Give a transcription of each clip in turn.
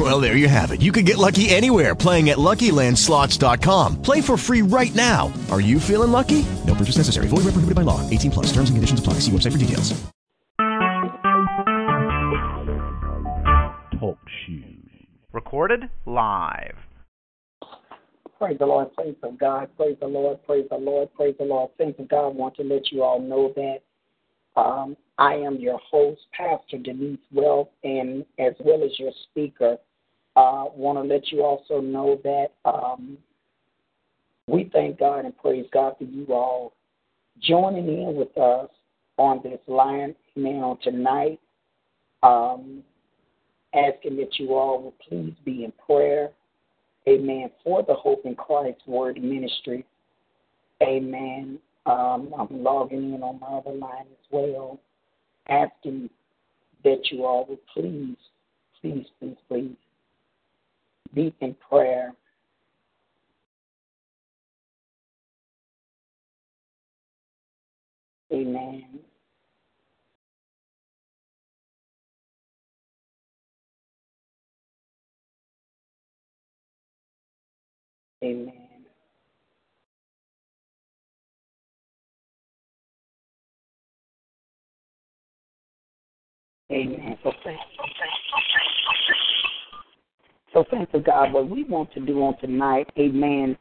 Well, there you have it. You can get lucky anywhere playing at LuckyLandSlots.com. Play for free right now. Are you feeling lucky? No purchase necessary. Void where prohibited by law. 18 plus. Terms and conditions apply. See website for details. Talk shoes. Recorded live. Praise the Lord, praise the God, praise the Lord, praise the Lord, praise the Lord. Saints of God, I want to let you all know that um, I am your host, Pastor Denise Wells, and as well as your speaker. Want to let you also know that um, we thank God and praise God for you all joining in with us on this line, on tonight. Um, asking that you all will please be in prayer amen, for the Hope in Christ Word Ministry. Amen. Um, I'm logging in on my other line as well, asking that you all would please, please, please, please be in prayer. Amen. Amen. Amen. So thank, so thank to God. What we want to do on tonight, Amen,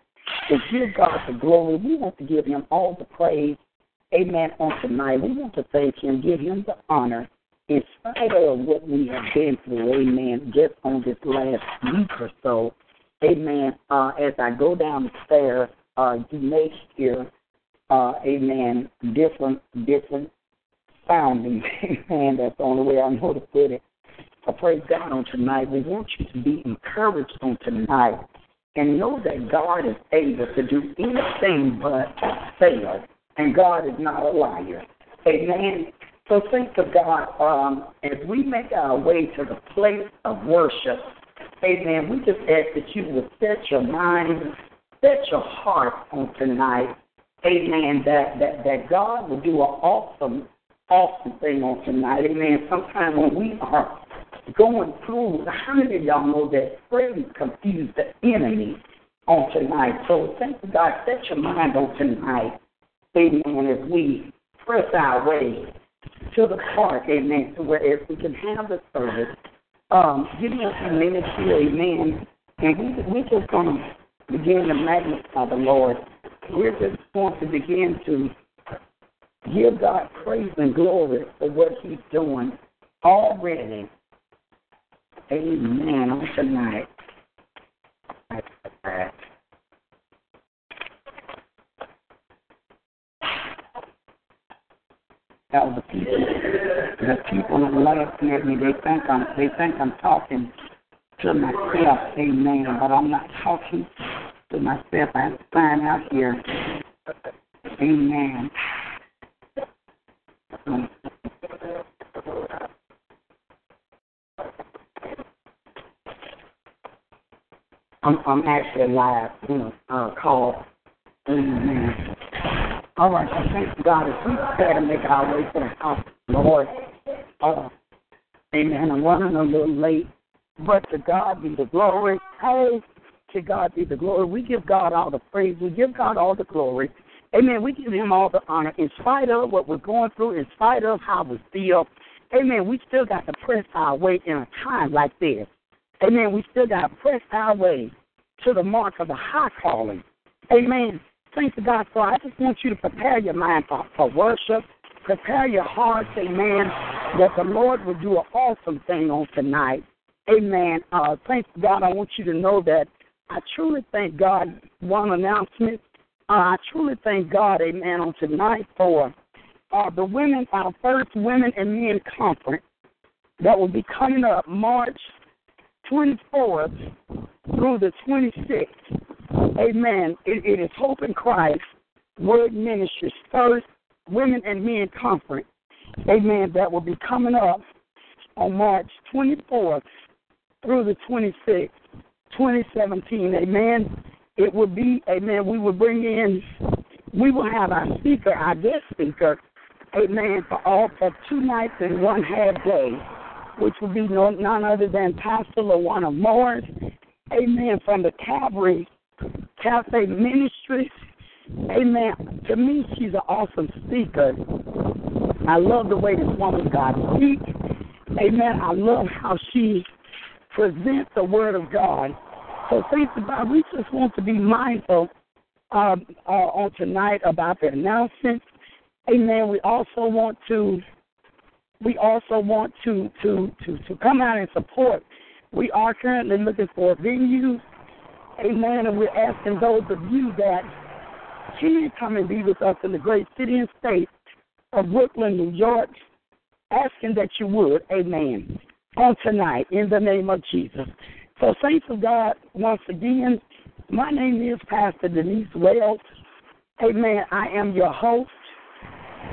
is give God the glory. We want to give Him all the praise, Amen. On tonight, we want to thank Him, give Him the honor, in spite of what we have been through, Amen. Just on this last week or so, Amen. Uh, as I go down the stairs, uh, you may hear, uh, Amen, different, different sounding. Amen. That's the only way I know to put it. I praise God on tonight. We want you to be encouraged on tonight and know that God is able to do anything but fail. And God is not a liar. Amen. So think of God um, as we make our way to the place of worship. Amen. We just ask that you would set your mind, set your heart on tonight. Amen. That that that God will do an awesome, awesome thing on tonight. Amen. Sometimes when we are going through, how many of y'all know that Satan confused the enemy on tonight? So thank you, God. Set your mind on tonight. Amen. As we press our way to the park, amen, to where if we can have the service um, give me a minute here, amen. And we, we're just going to begin to magnify the Lord. We're just going to begin to give God praise and glory for what He's doing already. Amen. On tonight. Was the people. The people that laugh at me, they think I'm they think I'm talking to myself, amen, but I'm not talking to myself. I have to out here. Amen. I'm I'm actually live, you know, uh, call. Amen. All right, so thank God as we prepare to make our way to the house of the Lord. Uh, amen. I'm running a little late, but to God be the glory. Hey, to God be the glory. We give God all the praise. We give God all the glory. Amen. We give Him all the honor in spite of what we're going through, in spite of how we feel. Amen. We still got to press our way in a time like this. Amen. We still got to press our way to the mark of the high calling. Amen. Thank to God for. I just want you to prepare your mind for, for worship. Prepare your heart, amen, that the Lord will do an awesome thing on tonight. Amen. Uh, thanks to God. I want you to know that I truly thank God. One announcement. Uh, I truly thank God, amen, on tonight for uh, the women, our first women and men conference that will be coming up March 24th through the 26th. Amen. It, it is Hope in Christ Word Ministries first Women and Men Conference. amen, that will be coming up on March 24th through the 26th, 2017. Amen. It will be, amen, we will bring in, we will have our speaker, our guest speaker, amen, for all for two nights and one half day, which would be no, none other than Pastor LaWanna Morris, amen, from the Calvary Cafe Ministries. Amen. To me, she's an awesome speaker. I love the way this woman God speaks. Amen. I love how she presents the Word of God. So, thanks God, we just want to be mindful uh, uh, on tonight about the announcements. Amen. We also want to we also want to to to to come out and support. We are currently looking for a venue. Amen. And we're asking those of you that can come and be with us in the great city and state of Brooklyn, New York, asking that you would, amen, on tonight in the name of Jesus. So, saints of God, once again, my name is Pastor Denise Wells. Amen. I am your host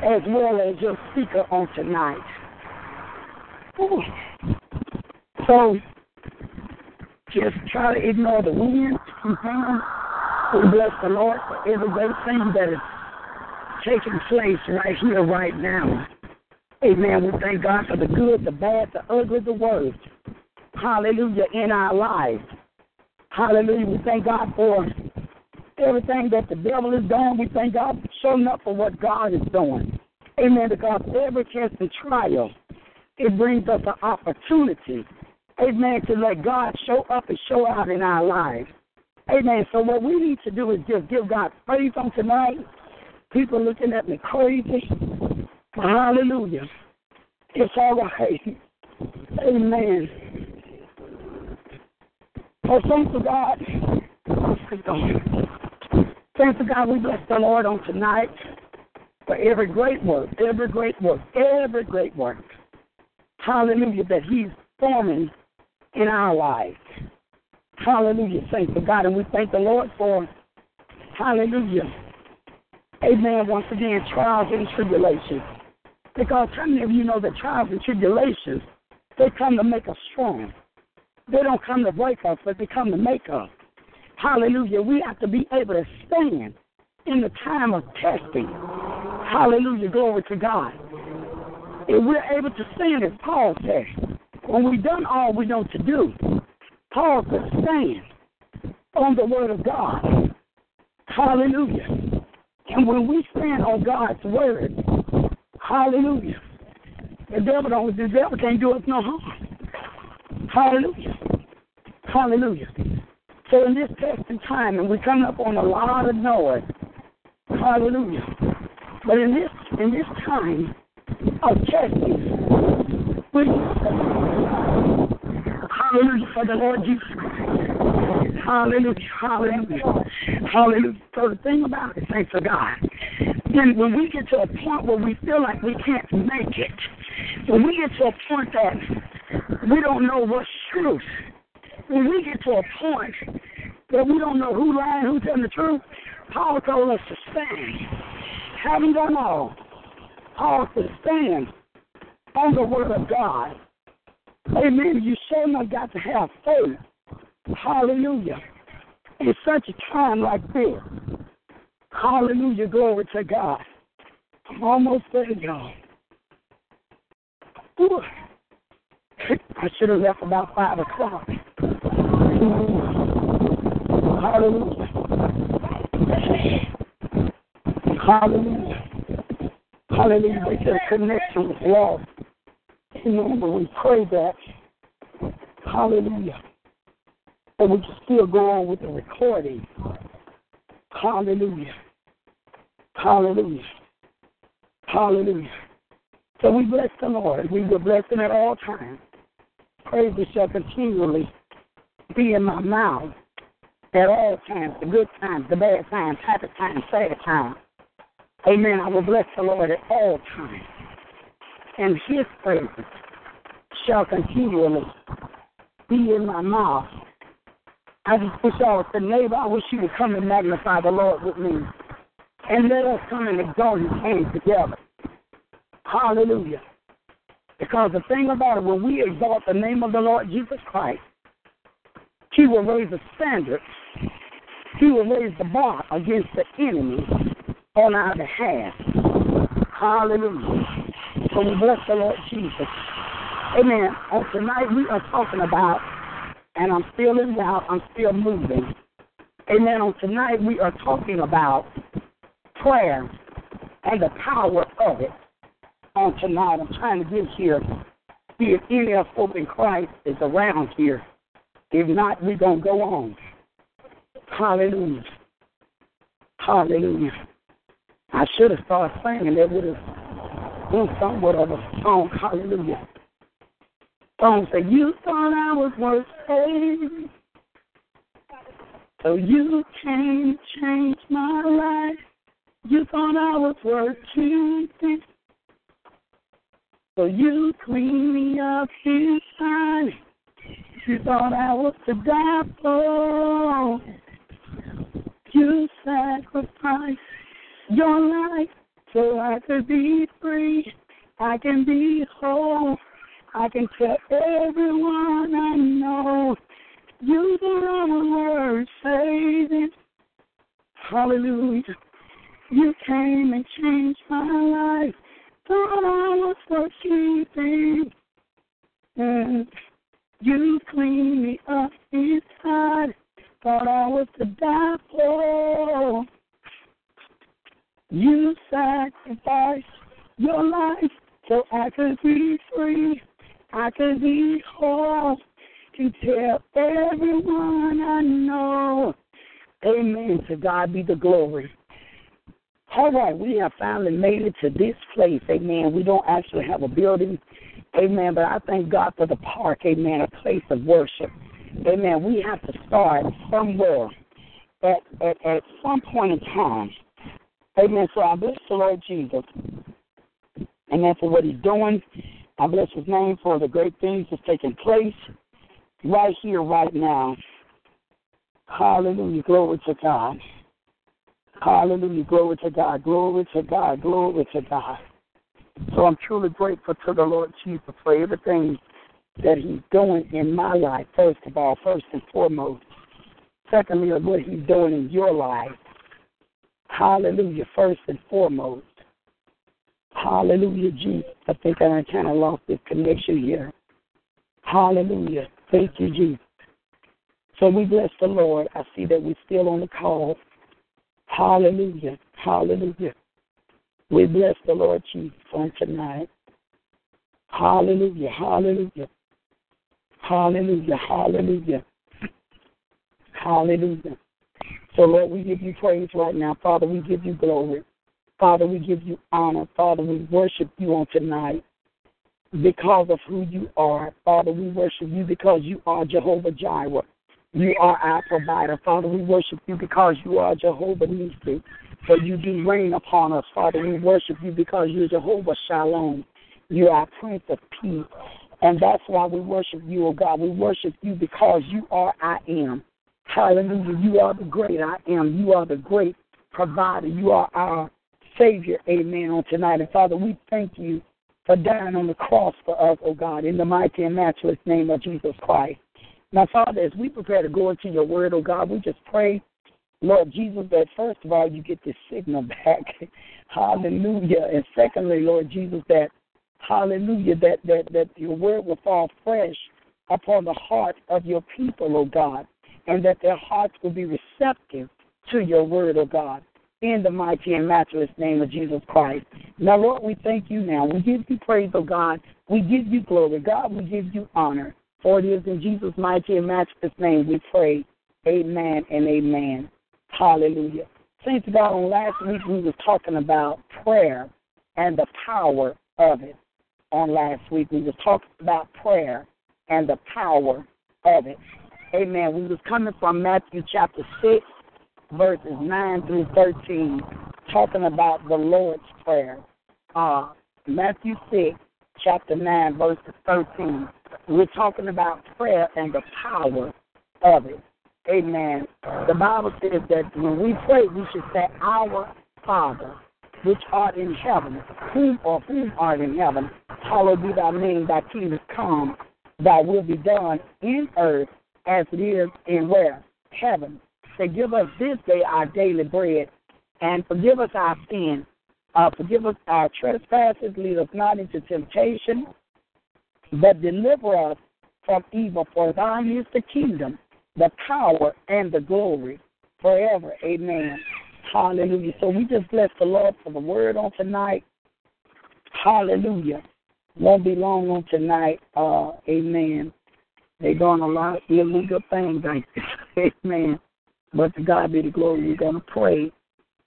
as well as your speaker on tonight. Ooh. So, just try to ignore the wind. Mm-hmm. We bless the Lord for every great thing that is taking place right here, right now. Amen. We thank God for the good, the bad, the ugly, the worst. Hallelujah in our lives. Hallelujah. We thank God for everything that the devil is doing. We thank God showing up for what God is doing. Amen. Because every test and trial, it brings us an opportunity amen, to let God show up and show out in our lives. Amen. So what we need to do is just give God praise on tonight. People looking at me crazy. Hallelujah. It's all right. Amen. Oh, thanks to God. Thanks to God, we bless the Lord on tonight for every great work, every great work, every great work. Hallelujah, that He's forming in our lives. Hallelujah. Thank the God. And we thank the Lord for, hallelujah. Amen. Once again, trials and tribulations. Because how many of you know that trials and tribulations, they come to make us strong. They don't come to break us, but they come to make us. Hallelujah. We have to be able to stand in the time of testing. Hallelujah. Glory to God. If we're able to stand, as Paul says, when we've done all we know to do, Paul could stand on the word of God. Hallelujah. And when we stand on God's word, hallelujah, the devil don't the devil can't do us no harm. Hallelujah. Hallelujah. So in this testing time, and we're coming up on a lot of noise. Hallelujah. But in this in this time Oh, testing, we Hallelujah for the Lord Jesus Hallelujah. Hallelujah. Hallelujah. So the thing about it, thanks to God, then when we get to a point where we feel like we can't make it, when we get to a point that we don't know what's truth, when we get to a point that we don't know who lying, who's telling the truth, Paul told us to stand. Having done all, Paul to stand on the word of God Amen. You certainly got to have faith. Hallelujah. In such a time like this. Hallelujah. Glory to God. I'm almost there, y'all. I should have left about five o'clock. Hallelujah. Hallelujah. Hallelujah. The connection was lost remember we pray that, hallelujah, and we can still go on with the recording. Hallelujah. Hallelujah. Hallelujah. So we bless the Lord. We will bless him at all times. Praise shall continually be in my mouth at all times, the good times, the bad times, happy times, sad times. Amen. I will bless the Lord at all times and his praises shall continually be in my mouth. I just wish was the neighbor. I wish you would come and magnify the Lord with me. And let us come and exalt his name together. Hallelujah. Because the thing about it, when we exalt the name of the Lord Jesus Christ, He will raise a standard. He will raise the bar against the enemy on our behalf. Hallelujah. So we bless the Lord Jesus. Amen. On tonight we are talking about, and I'm still in doubt, I'm still moving. Amen. On tonight we are talking about prayer and the power of it on tonight. I'm trying to get here. See if any of hope in Christ is around here. If not, we're going to go on. Hallelujah. Hallelujah. I should have started singing. That would have been somewhat of a song. Hallelujah. Song say, You thought I was worth saving. So you came change my life. You thought I was worth keeping. So you clean me up inside. You thought I was to die for. You sacrificed your life so I could be free. I can be whole. I can tell everyone I know. You the was worth saving. Hallelujah. You came and changed my life thought I was for keeping. And you cleaned me up inside. Thought I was to die for. You sacrificed your life so I could be free. I could be whole. To tell everyone I know. Amen. To God be the glory. All right, we have finally made it to this place. Amen. We don't actually have a building. Amen. But I thank God for the park. Amen. A place of worship. Amen. We have to start somewhere at, at, at some point in time. Amen. So I bless the Lord Jesus. Amen. For what he's doing. I bless his name for the great things that's taking place right here, right now. Hallelujah. Glory to God. Hallelujah. Glory to God. Glory to God. Glory to God. So I'm truly grateful to the Lord Jesus for everything that He's doing in my life, first of all, first and foremost. Secondly, of what He's doing in your life. Hallelujah, first and foremost. Hallelujah, Jesus. I think I kind of lost this connection here. Hallelujah. Thank you, Jesus. So we bless the Lord. I see that we're still on the call. Hallelujah. Hallelujah. We bless the Lord Jesus on tonight. Hallelujah. Hallelujah. Hallelujah. Hallelujah. Hallelujah. So, Lord, we give you praise right now. Father, we give you glory. Father, we give you honor. Father, we worship you on tonight because of who you are. Father, we worship you because you are Jehovah Jireh. You are our provider. Father, we worship you because you are Jehovah Nissi. For you do reign upon us. Father, we worship you because you're Jehovah Shalom. You are Prince of Peace. And that's why we worship you, oh God. We worship you because you are I am. Hallelujah. You are the great I am. You are the great provider. You are our Savior. Amen. On tonight. And Father, we thank you for dying on the cross for us, oh God, in the mighty and matchless name of Jesus Christ. Now, Father, as we prepare to go into your word, oh God, we just pray, Lord Jesus, that first of all, you get this signal back. hallelujah. And secondly, Lord Jesus, that hallelujah, that, that, that your word will fall fresh upon the heart of your people, oh God, and that their hearts will be receptive to your word, oh God, in the mighty and matchless name of Jesus Christ. Now, Lord, we thank you now. We give you praise, oh God. We give you glory. God, we give you honor. For it is in Jesus' mighty and matchless name we pray. Amen and amen. Hallelujah. Saints of God, on last week we were talking about prayer and the power of it. On last week we were talking about prayer and the power of it. Amen. We was coming from Matthew chapter 6, verses 9 through 13, talking about the Lord's Prayer. Uh, Matthew 6, chapter 9, verses 13. We're talking about prayer and the power of it. Amen. The Bible says that when we pray, we should say, Our Father. which art in heaven, whom or whom art in heaven, hallowed be thy name, thy kingdom come, thy will be done in earth as it is in where? Heaven. Say, give us this day our daily bread, and forgive us our sins. Uh, forgive us our trespasses, lead us not into temptation, but deliver us from evil. For thine is the kingdom, the power, and the glory forever. Amen. Hallelujah. So we just bless the Lord for the word on tonight. Hallelujah. Won't be long on tonight. Uh, amen. They're doing a lot of illegal things like this. amen. But to God be the glory. We're going to pray.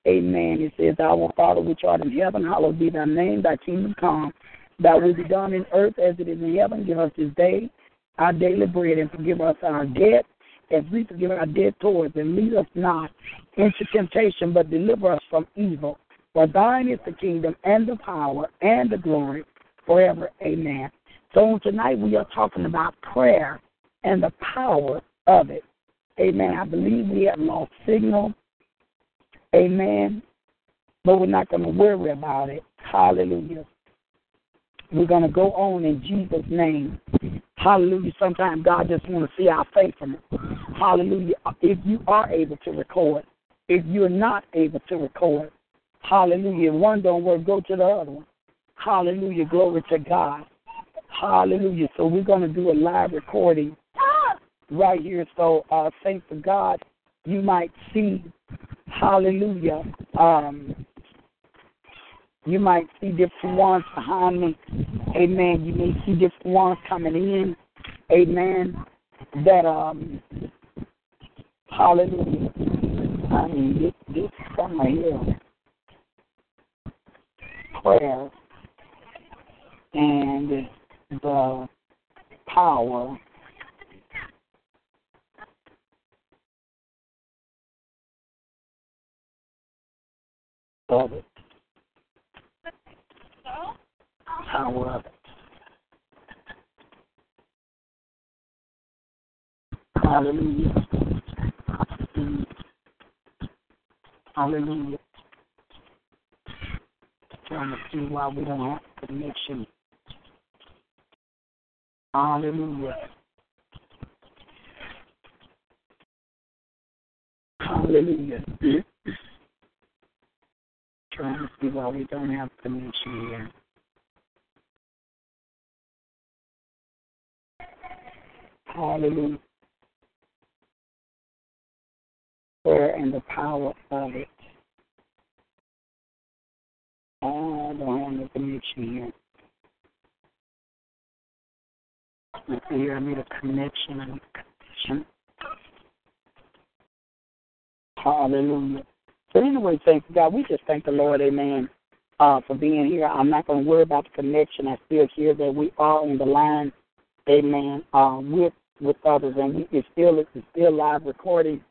Amen. It says, Our Father which art in heaven, hallowed be thy name, thy kingdom come. Thy will be done in earth as it is in heaven. Give us this day our daily bread and forgive us our debt as we forgive our debtors. and lead us not into temptation, but deliver us from evil. For thine is the kingdom and the power and the glory forever. Amen. So tonight we are talking about prayer and the power of it. Amen. I believe we have lost signal. Amen. But we're not going to worry about it. Hallelujah. We're going to go on in Jesus' name. Hallelujah. Sometimes God just want to see our faithfulness. Hallelujah. If you are able to record, if you're not able to record, hallelujah. One don't work, go to the other one. Hallelujah. Glory to God. Hallelujah. So we're going to do a live recording right here. So, uh, thanks to God, you might see, hallelujah, um, you might see different ones behind me. Amen. You may see different ones coming in. Amen. That um hallelujah. I mean this this from right here. Prayer and the power of it. Power of it. Hallelujah. Hallelujah. Trying to see why we don't have connection. Hallelujah. Hallelujah. Trying to see why we don't have connection here. Hallelujah. Prayer and the power of it. I don't have no connection here. Here, I need a connection. I need a connection. Hallelujah. So anyway, thank God. We just thank the Lord, amen, uh, for being here. I'm not going to worry about the connection. I still hear that we are on the line, amen, uh, with with others, and we, it's still it's still live recording,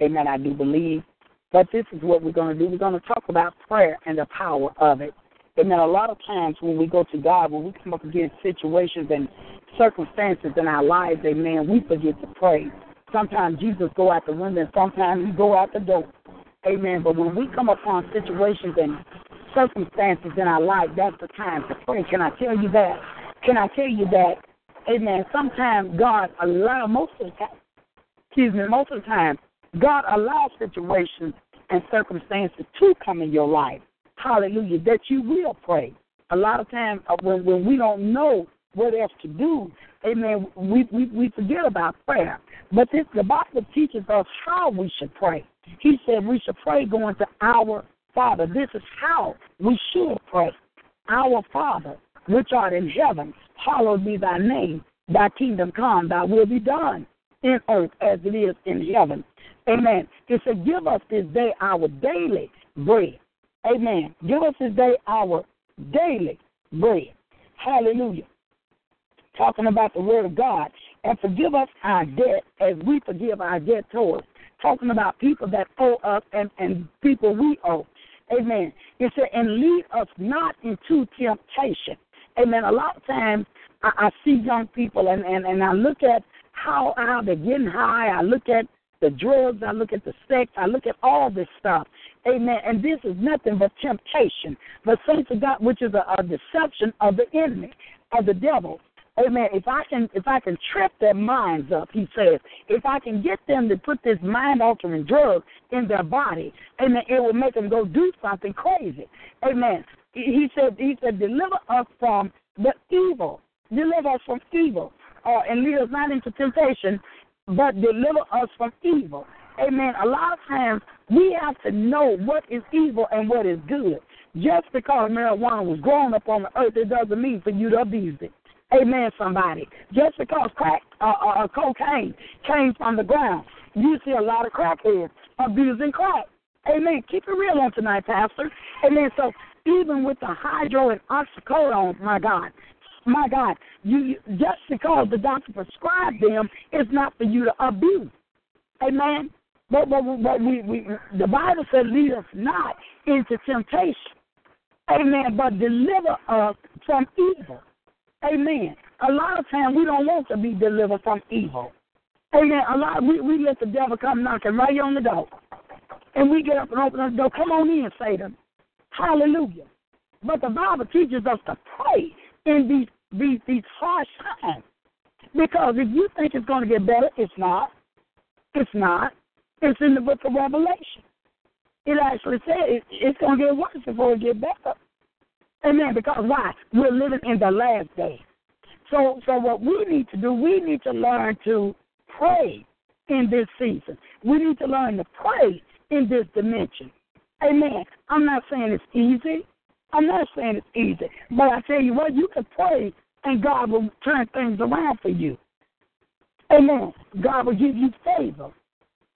amen. I do believe, but this is what we're going to do. We're going to talk about prayer and the power of it. Amen. A lot of times when we go to God, when we come up against situations and circumstances in our lives, amen, we forget to pray. Sometimes Jesus go out the window, and sometimes we go out the door. Amen. But when we come upon situations and circumstances in our life, that's the time to pray. Can I tell you that? Can I tell you that? Amen. Sometimes God allow most of the time, excuse me, most of the time, God allows situations and circumstances to come in your life. Hallelujah. That you will pray. A lot of times uh, when when we don't know what else to do, amen, we, we, we forget about prayer. But this the Bible teaches us how we should pray. He said we should pray going to our Father. This is how we should pray. Our Father, which art in heaven, hallowed be thy name. Thy kingdom come, thy will be done in earth as it is in heaven. Amen. He said, Give us this day our daily bread. Amen. Give us this day our daily bread. Hallelujah. Talking about the word of God. And forgive us our debt as we forgive our debtors. Talking about people that owe us and, and people we owe. Amen. It said, and lead us not into temptation. Amen. A lot of times I, I see young people and, and, and I look at how, how they're getting high. I look at the drugs. I look at the sex. I look at all this stuff. Amen. And this is nothing but temptation. But saints of God, which is a, a deception of the enemy, of the devil. Amen. If I can if I can trip their minds up, he says, if I can get them to put this mind altering drug in their body, amen, it will make them go do something crazy. Amen. He said he said, Deliver us from the evil. Deliver us from evil. Uh, and lead us not into temptation, but deliver us from evil. Amen. A lot of times we have to know what is evil and what is good. Just because marijuana was grown up on the earth, it doesn't mean for you to abuse it. Amen, somebody. Just because crack, uh, uh, uh, cocaine came from the ground, you see a lot of crackheads abusing crack. Amen. Keep it real on tonight, Pastor. Amen. So even with the hydro and oxycodone, my God, my God, you just because the doctor prescribed them, it's not for you to abuse. Amen. But but, but we, we the Bible says, lead us not into temptation. Amen. But deliver us from evil. Amen. A lot of times we don't want to be delivered from evil. Amen. A lot we, we let the devil come knocking right on the door. And we get up and open the door. Come on in, Satan. Hallelujah. But the Bible teaches us to pray in these these these harsh times. Because if you think it's going to get better, it's not. It's not. It's in the book of Revelation. It actually says it's going to get worse before it gets better. Amen. Because why? We're living in the last day. So, so what we need to do, we need to learn to pray in this season. We need to learn to pray in this dimension. Amen. I'm not saying it's easy. I'm not saying it's easy. But I tell you what, you can pray and God will turn things around for you. Amen. God will give you favor,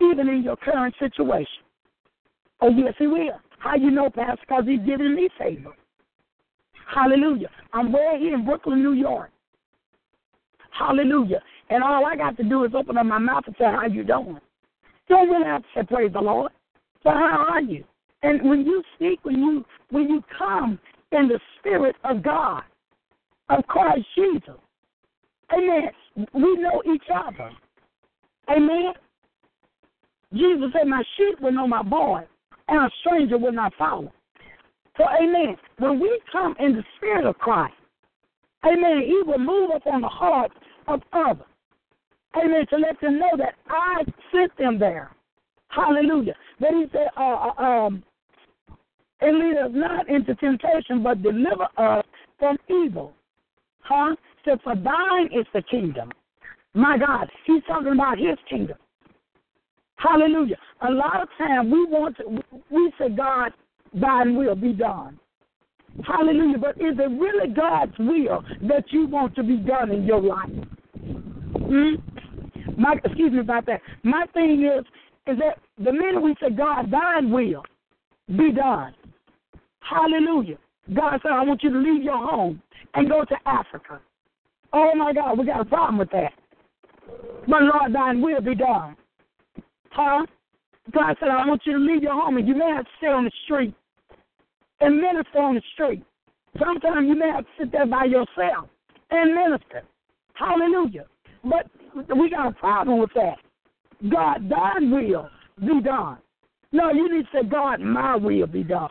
even in your current situation. Oh, yes, He will. How you know, Pastor? Because He's giving me favor. Hallelujah. I'm way here in Brooklyn, New York. Hallelujah. And all I got to do is open up my mouth and say, How you doing? Don't really have to say praise the Lord. But how are you? And when you speak, when you when you come in the spirit of God, of Christ Jesus, Amen. We know each other. Amen. Jesus said, My sheep will know my voice, and a stranger will not follow. So, amen. When we come in the spirit of Christ, amen, he will move upon the heart of others. Amen. To let them know that I sent them there. Hallelujah. Then he said, uh, uh, um, and lead us not into temptation, but deliver us from evil. Huh? So for thine is the kingdom. My God, he's talking about his kingdom. Hallelujah. A lot of times we want to, we say, God, thine will be done. Hallelujah. But is it really God's will that you want to be done in your life? Hmm? My, excuse me about that. My thing is, is that the minute we say, God, thine will be done. Hallelujah. God said, I want you to leave your home and go to Africa. Oh my God, we got a problem with that. But Lord, thine will be done. Huh? God said, I want you to leave your home and you may have to stay on the street and minister on the street. Sometimes you may have to sit there by yourself and minister. Hallelujah. But we got a problem with that. God, thy will be done. No, you need to say, God, my will be done.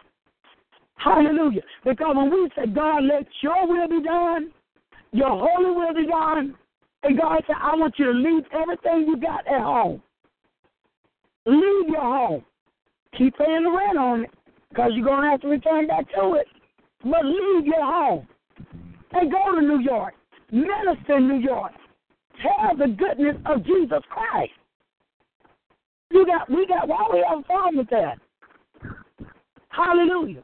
Hallelujah. Because when we say, God, let your will be done, your holy will be done, and God said, I want you to leave everything you got at home. Leave your home. Keep paying the rent on it because you're going to have to return back to it. But leave your home and go to New York. Minister in New York. Tell the goodness of Jesus Christ. You got, we got, why we have a problem with that? Hallelujah.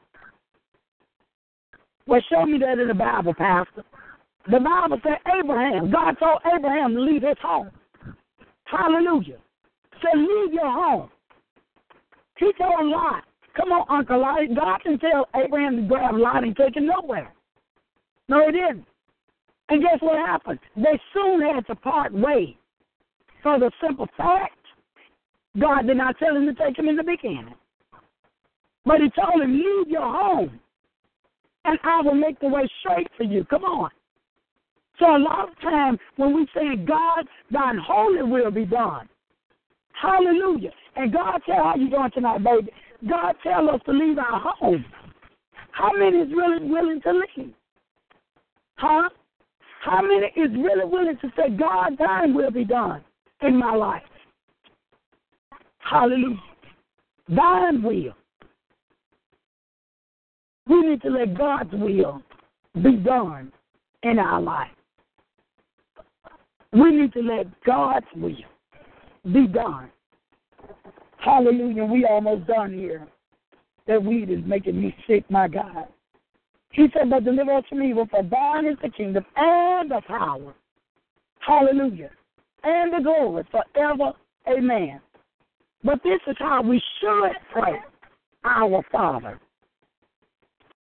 Well, show me that in the Bible, Pastor. The Bible said Abraham, God told Abraham to leave his home. Hallelujah. Said, leave your home. He told Lot, come on, Uncle Lot. God can tell Abraham to grab Lot and take him nowhere. No, he didn't. And guess what happened? They soon had to part ways. For the simple fact, God did not tell him to take him in the beginning. But he told him, leave your home, and I will make the way straight for you. Come on. So a lot of times when we say, God, thine holy will be done, hallelujah. And God tell how you doing tonight, baby. God tell us to leave our home. How many is really willing to leave? Huh? How many is really willing to say, God, thine will be done in my life? Hallelujah. Thine will. We need to let God's will be done in our life. We need to let God's will be done. Hallelujah. We almost done here. That weed is making me sick, my God. He said, But deliver us from evil, for thine is the kingdom and the power. Hallelujah. And the glory forever. Amen. But this is how we should pray. Our Father,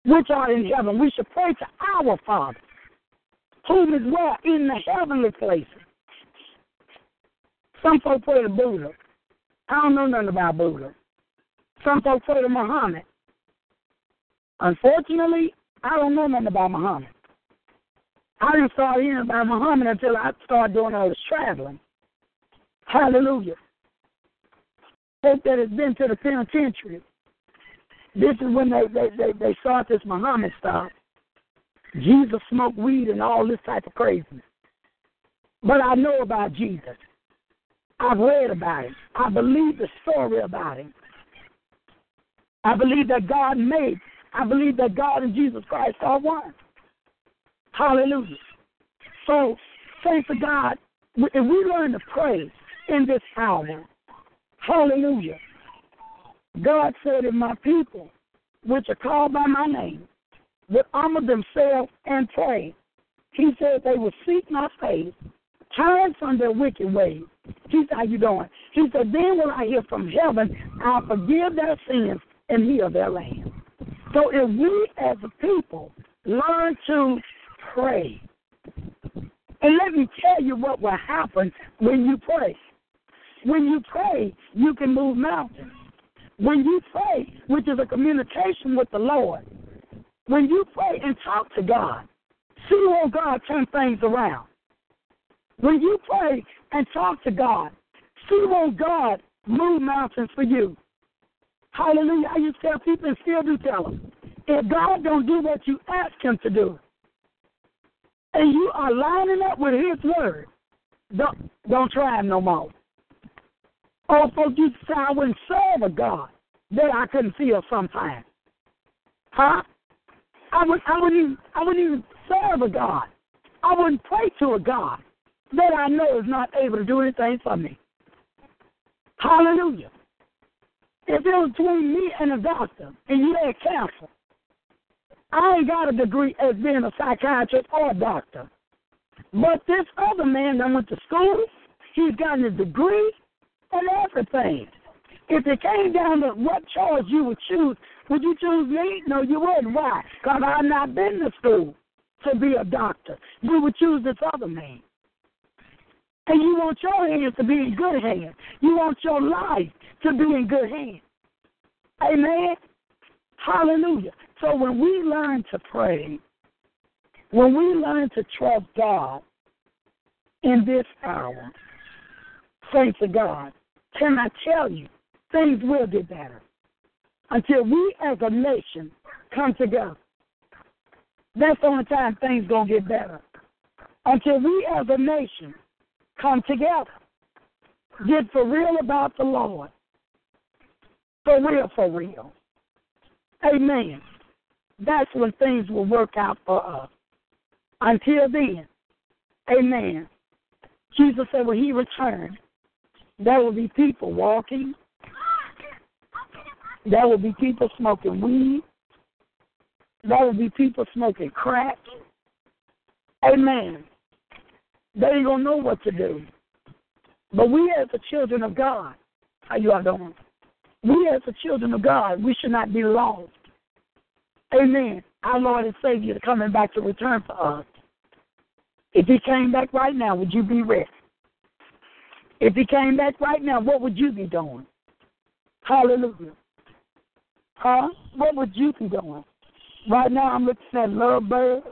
which art in heaven. We should pray to our Father, whom is where? In the heavenly places. Some folks pray to Buddha. I don't know nothing about Buddha. Some folks pray to Muhammad. Unfortunately, I don't know nothing about Muhammad. I didn't start hearing about Muhammad until I started doing all this traveling. Hallelujah. Folk that has been to the penitentiary. This is when they they they, they start this Muhammad stuff. Jesus smoked weed and all this type of craziness. But I know about Jesus. I've read about him. I believe the story about him. I believe that God made. I believe that God and Jesus Christ are one. Hallelujah. So, thanks to God, if we learn to pray in this hour, hallelujah. God said, if my people, which are called by my name, would humble themselves and pray, he said they would seek my face, turn from their wicked ways. He said, how you doing? He said, then will I hear from heaven, I'll forgive their sins and heal their land. So if we as a people learn to pray, and let me tell you what will happen when you pray. When you pray, you can move mountains. When you pray, which is a communication with the Lord, when you pray and talk to God, see how God turn things around. When you pray and talk to God, see how God move mountains for you. Hallelujah. I used to tell people and still do tell them. If God don't do what you ask him to do, and you are lining up with his word, don't, don't try him no more. All folks to say I wouldn't serve a God that I couldn't feel sometimes. Huh? I would I wouldn't even I wouldn't even serve a God. I wouldn't pray to a God that I know is not able to do anything for me. Hallelujah. If it was between me and a doctor and you had cancer, I ain't got a degree as being a psychiatrist or a doctor. But this other man that went to school, he's gotten a degree and everything. If it came down to what choice you would choose, would you choose me? No, you wouldn't. Why? Because I've not been to school to be a doctor. You would choose this other man. And you want your hands to be in good hands. You want your life to be in good hands. Amen. Hallelujah. So when we learn to pray, when we learn to trust God in this hour, thanks to God, can I tell you, things will get better until we as a nation come together. That's the only time things gonna get better. Until we as a nation come together, get for real about the Lord, for real, for real. Amen. That's when things will work out for us. Until then, amen. Jesus said when he returned, there will be people walking. There will be people smoking weed. There will be people smoking crack. Amen. They ain't gonna know what to do. But we as the children of God, how you all doing? We as the children of God, we should not be lost. Amen. Our Lord and Savior is coming back to return for us. If he came back right now, would you be ready? If he came back right now, what would you be doing? Hallelujah. Huh? What would you be doing? Right now, I'm looking at lovebirds.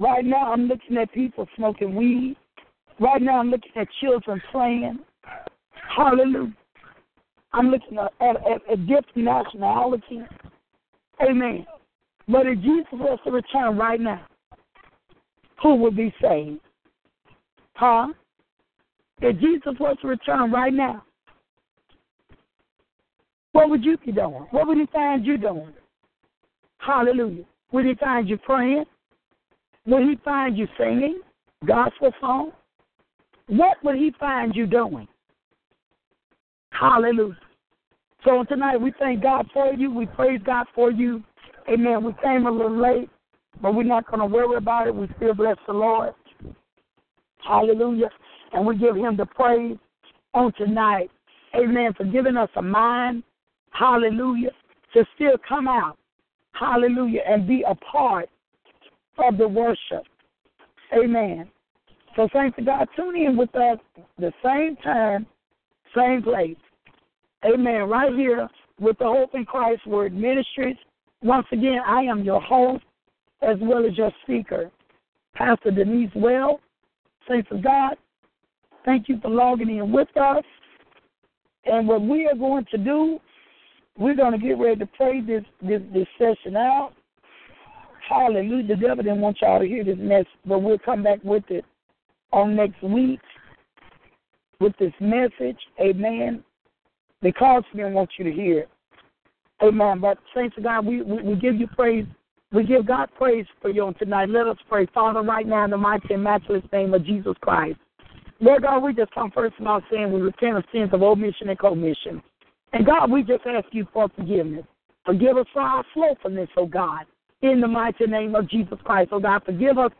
Right now, I'm looking at people smoking weed. Right now, I'm looking at children playing. Hallelujah. I'm looking at, at, at, different nationalities. Amen. But if Jesus was to return right now, who would be saved? Huh? If Jesus was to return right now, what would you be doing? What would he find you doing? Hallelujah. Would he find you praying? Would he find you singing gospel songs? What would he find you doing? Hallelujah. So tonight we thank God for you. We praise God for you. Amen. We came a little late, but we're not going to worry about it. We still bless the Lord. Hallelujah. And we give him the praise on tonight. Amen. For giving us a mind. Hallelujah. To still come out. Hallelujah. And be a part of the worship. Amen. So thanks to God. Tune in with us the same time, same place. Amen. Right here with the Hope in Christ Word Ministries. Once again, I am your host as well as your speaker, Pastor Denise Wells. Saints of God, thank you for logging in with us. And what we are going to do, we're going to get ready to pray this this, this session out. Hallelujah. The devil didn't want y'all to hear this mess, but we'll come back with it on next week with this message. Amen. Because we didn't want you to hear it. Amen. But saints of God, we, we, we give you praise. We give God praise for you on tonight. Let us pray. Father, right now in the mighty and matchless name of Jesus Christ. Lord God, we just come first of all saying we repent of sins of omission and commission. And God, we just ask you for forgiveness. Forgive us for our slothfulness, oh God in the mighty name of Jesus Christ. Oh God, forgive us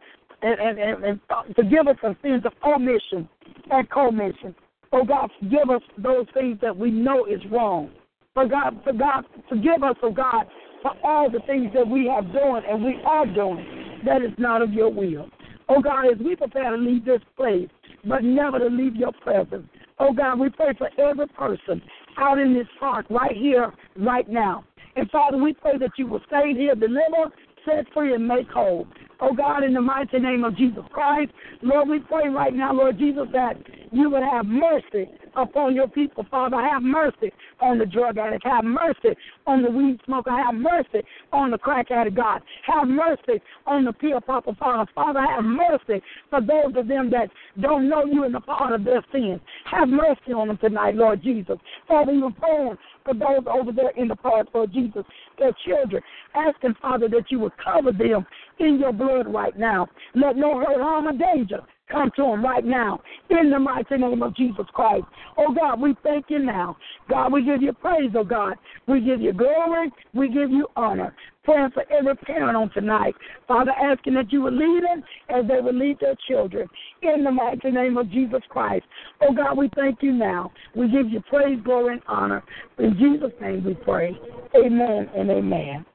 and, and, and, and forgive us for sins of omission and commission. Oh God, forgive us those things that we know is wrong. For God, for God, forgive us, oh God, for all the things that we have done and we are doing that is not of your will. Oh God, as we prepare to leave this place, but never to leave your presence. Oh God, we pray for every person out in this park right here, right now. And Father, we pray that you will save here, deliver, set free, and make whole. Oh God, in the mighty name of Jesus Christ, Lord, we pray right now, Lord Jesus, that you would have mercy upon your people, Father. Have mercy on the drug addict. Have mercy on the weed smoker. Have mercy on the crack addict, God. Have mercy on the pill popper, Father. Father, have mercy for those of them that don't know you in the part of their sins. Have mercy on them tonight, Lord Jesus. Father, you're praying for those over there in the park, Lord Jesus, their children, asking, Father, that you would cover them in your blood right now. Let no hurt, harm, or danger come to them right now in the mighty name of Jesus Christ. Oh God, we thank you now. God, we give you praise, oh God. We give you glory. We give you honor. Praying for every parent on tonight. Father, asking that you would lead them as they would lead their children in the mighty name of Jesus Christ. Oh God, we thank you now. We give you praise, glory, and honor. In Jesus' name we pray. Amen and amen.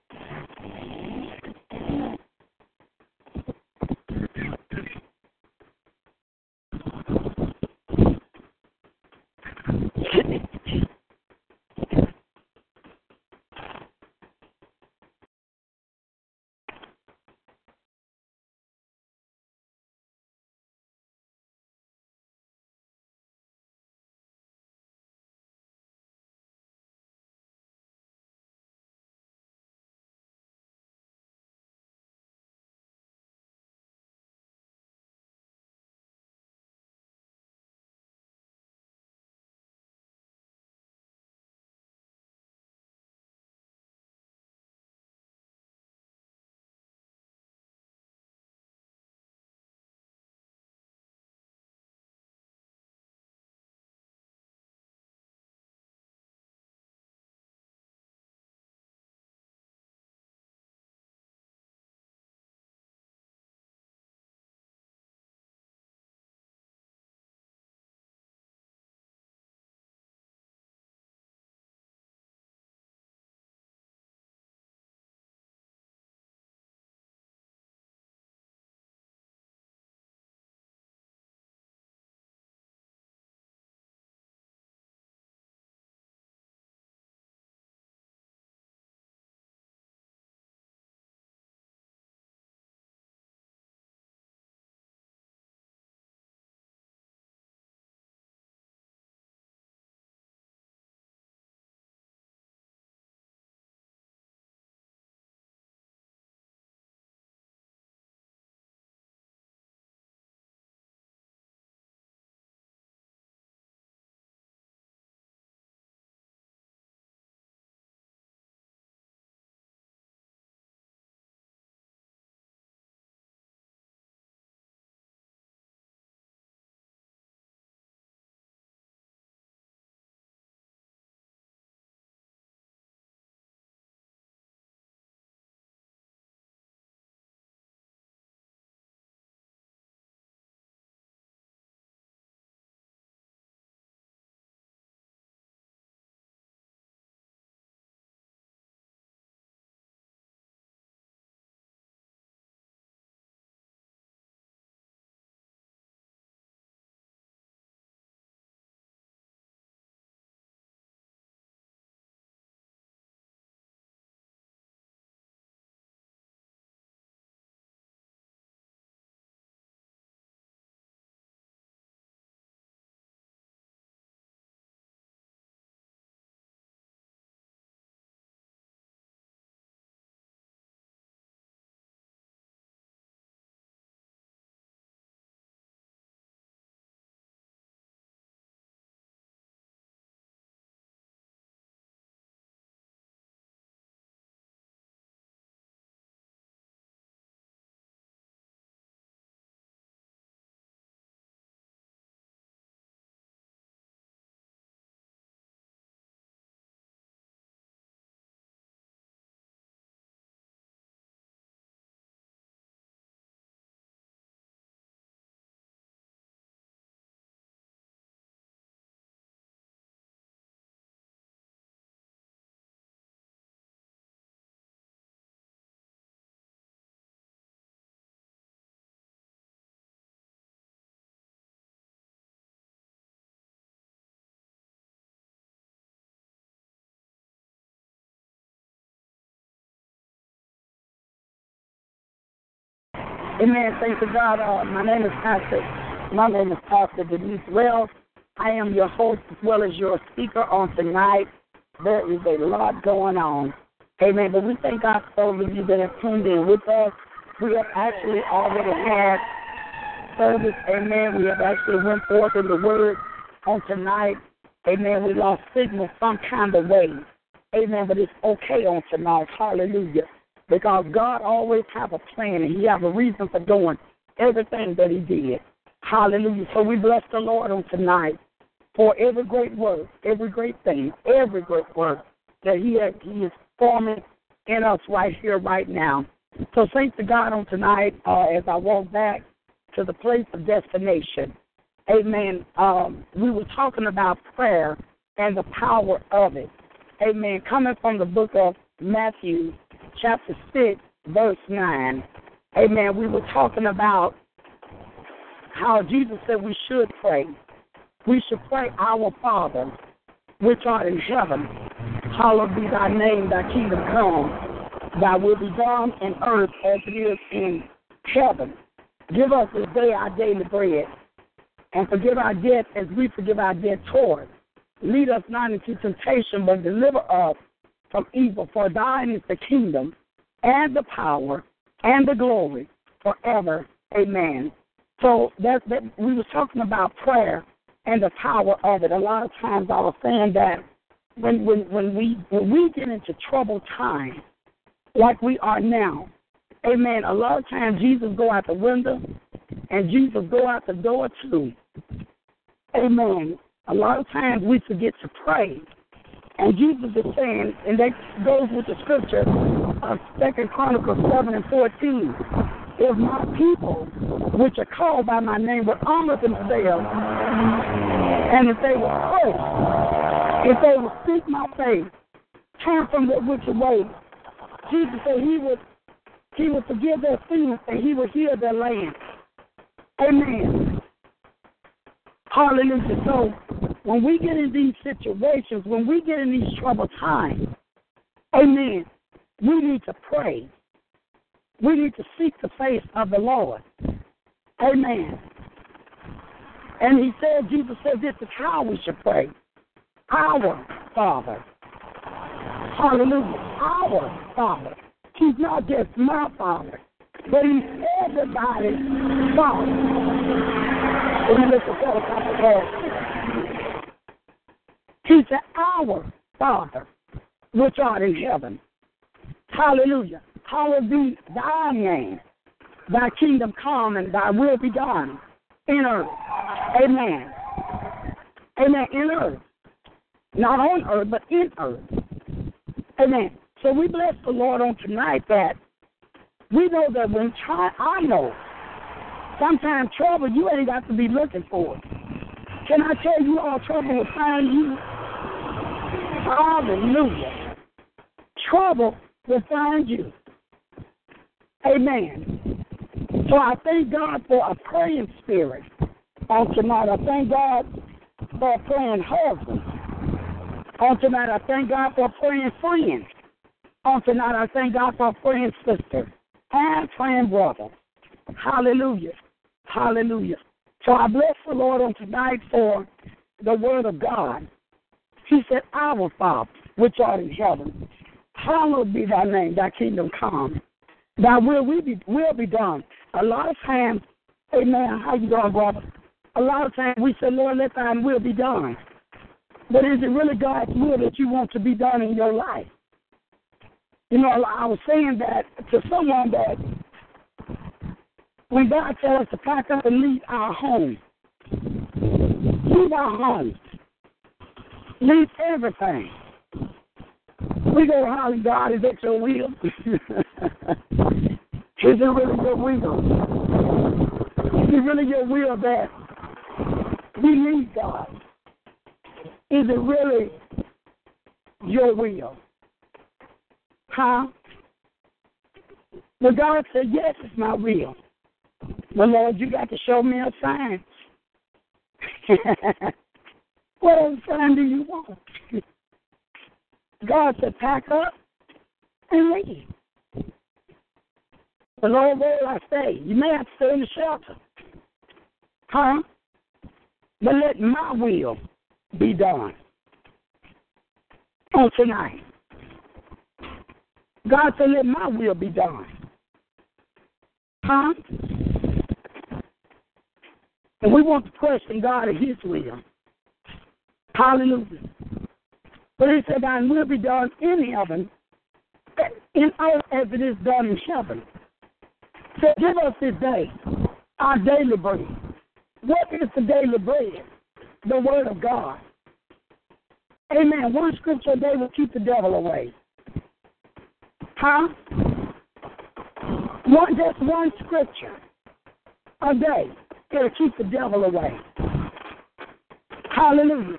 Amen. Thank you, God. Uh, my name is Pastor. My name is Pastor Denise Wells. I am your host as well as your speaker on tonight. There is a lot going on. Amen. But we thank God for all of you that have tuned in with us. We have actually already had service. Amen. We have actually went forth in the word on tonight. Amen. We lost signal some kind of way. Amen. But it's okay on tonight. Hallelujah because God always have a plan and He have a reason for doing everything that He did. Hallelujah. So we bless the Lord on tonight for every great work, every great thing, every great work that He has, He is forming in us right here, right now. So thanks to God on tonight uh, as I walk back to the place of destination. Amen. Um, we were talking about prayer and the power of it. Amen. Coming from the book of Matthew, chapter 6, verse 9. Amen. We were talking about how Jesus said we should pray. We should pray, Our Father, which art in heaven, hallowed be thy name, thy kingdom come, thy will be done in earth as it is in heaven. Give us this day our daily bread, and forgive our debts as we forgive our debtors. Lead us not into temptation, but deliver us from evil. For thine is the kingdom and the power and the glory forever. Amen. So that, that we were talking about prayer and the power of it. A lot of times I was saying that when when when we when we get into troubled times like we are now, Amen. A lot of times Jesus go out the window and Jesus go out the door too. Amen. A lot of times we forget to pray and Jesus is saying, and that goes with the scripture of Second Chronicles seven and fourteen. If my people, which are called by my name, would honor themselves, and if they will pray, if they will seek my face, turn from their wicked ways, Jesus said He would He would forgive their sins and He would heal their land. Amen. Hallelujah. So when we get in these situations, when we get in these troubled times, amen, we need to pray. We need to seek the face of the Lord. Amen. And he said, Jesus said, this is how we should pray. Our Father. Hallelujah. Our Father. He's not just my Father, but he's everybody's Father. Let me listen to he said, Our Father, which art in heaven. Hallelujah. Hallowed be thy name. Thy kingdom come and thy will be done in earth. Amen. Amen. In earth. Not on earth, but in earth. Amen. So we bless the Lord on tonight that we know that when try, I know sometimes trouble you ain't got to be looking for it. Can I tell you all trouble will find you Hallelujah. Trouble will find you. Amen. So I thank God for a praying spirit on tonight. I thank God for praying husband. On tonight, I thank God for praying friend. On tonight, I thank God for praying sister and praying brother. Hallelujah. Hallelujah. So I bless the Lord on tonight for the word of God. He said, Our Father, which art in heaven, hallowed be thy name, thy kingdom come. Thy will we be will be done. A lot of times, Amen. How you doing, brother? A lot of times we say, Lord, let thy will be done. But is it really God's will that you want to be done in your life? You know, I was saying that to someone that when God tells us to pack up and leave our home, leave our home, Leave everything. We go, Holly, God, is that your will? is it really your will? Is it really your will that we need God? Is it really your will? Huh? But God said, Yes, it's my will. But Lord, you got to show me a sign. What other sign do you want? God said, pack up and leave. The Lord where will I stay. You may have to stay in the shelter. Huh? But let my will be done on tonight. God said, let my will be done. Huh? And we want to question God and His will. Hallelujah. But He said, Thine will be done in heaven, in earth as it is done in heaven. So give us this day our daily bread. What is the daily bread? The Word of God. Amen. One scripture a day will keep the devil away. Huh? One, just one scripture a day. It'll keep the devil away. Hallelujah.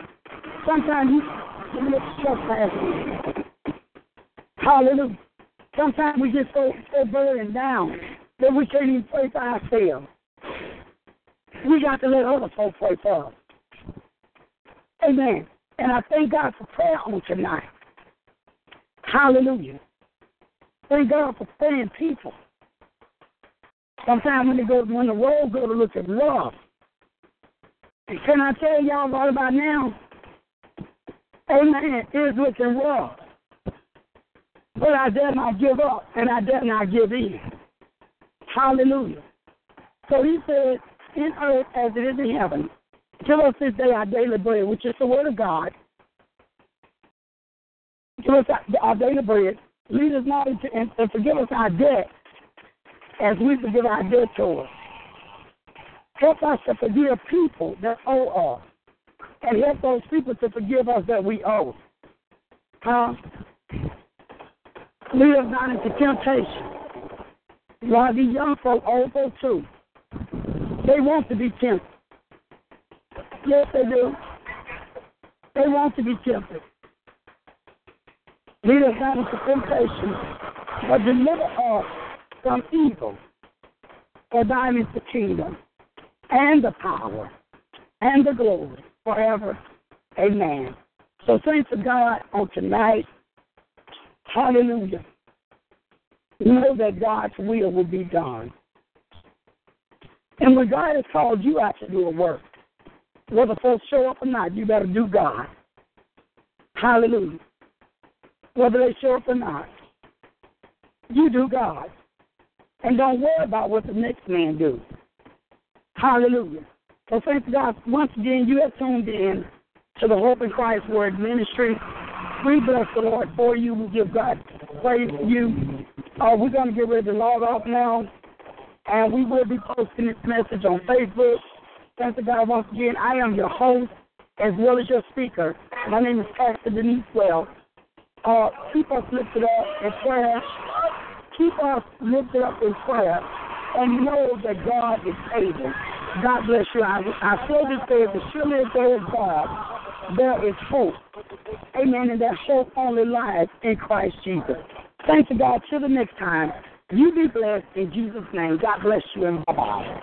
Sometimes you, look trespassing. Hallelujah. Sometimes we just so, so burdened down that we can't even pray for ourselves. We got to let other folks pray for us. Amen. And I thank God for prayer on tonight. Hallelujah. Thank God for praying people. Sometimes when they go when the road go to look at rough. And can I tell y'all right about now? Amen. It's looking rough. But I dare not give up and I dare not give in. Hallelujah. So he said, in earth as it is in heaven, give us this day our daily bread, which is the word of God. Give us our daily bread. Lead us not into and forgive us our debt as we forgive our debtors. Help us to forgive people that owe us. And help those people to forgive us that we owe. Huh? Lead us not into temptation. Of these young folk, old folk too, they want to be tempted. Yes, they do. They want to be tempted. Lead us not into temptation, but deliver us from evil. For thine is the kingdom, and the power, and the glory forever. Amen. So thanks to God on tonight. Hallelujah. Know that God's will will be done. And when God has called you out to do a work, whether folks show up or not, you better do God. Hallelujah. Whether they show up or not, you do God. And don't worry about what the next man do. Hallelujah. So thank God once again you have tuned in to the Hope in Christ Word Ministry. We bless the Lord for you. We give God praise for you. Uh, we're going to get ready to log off now, and we will be posting this message on Facebook. Thank God once again. I am your host as well as your speaker. My name is Pastor Denise Wells. Uh, keep us lifted up in prayer. Keep us lifted up in prayer, and know that God is able. God bless you. I, I say this day, the surely as there is God, there is hope. Amen. And that hope only lies in Christ Jesus. Thank you, God. Till the next time, you be blessed in Jesus' name. God bless you and bye bye.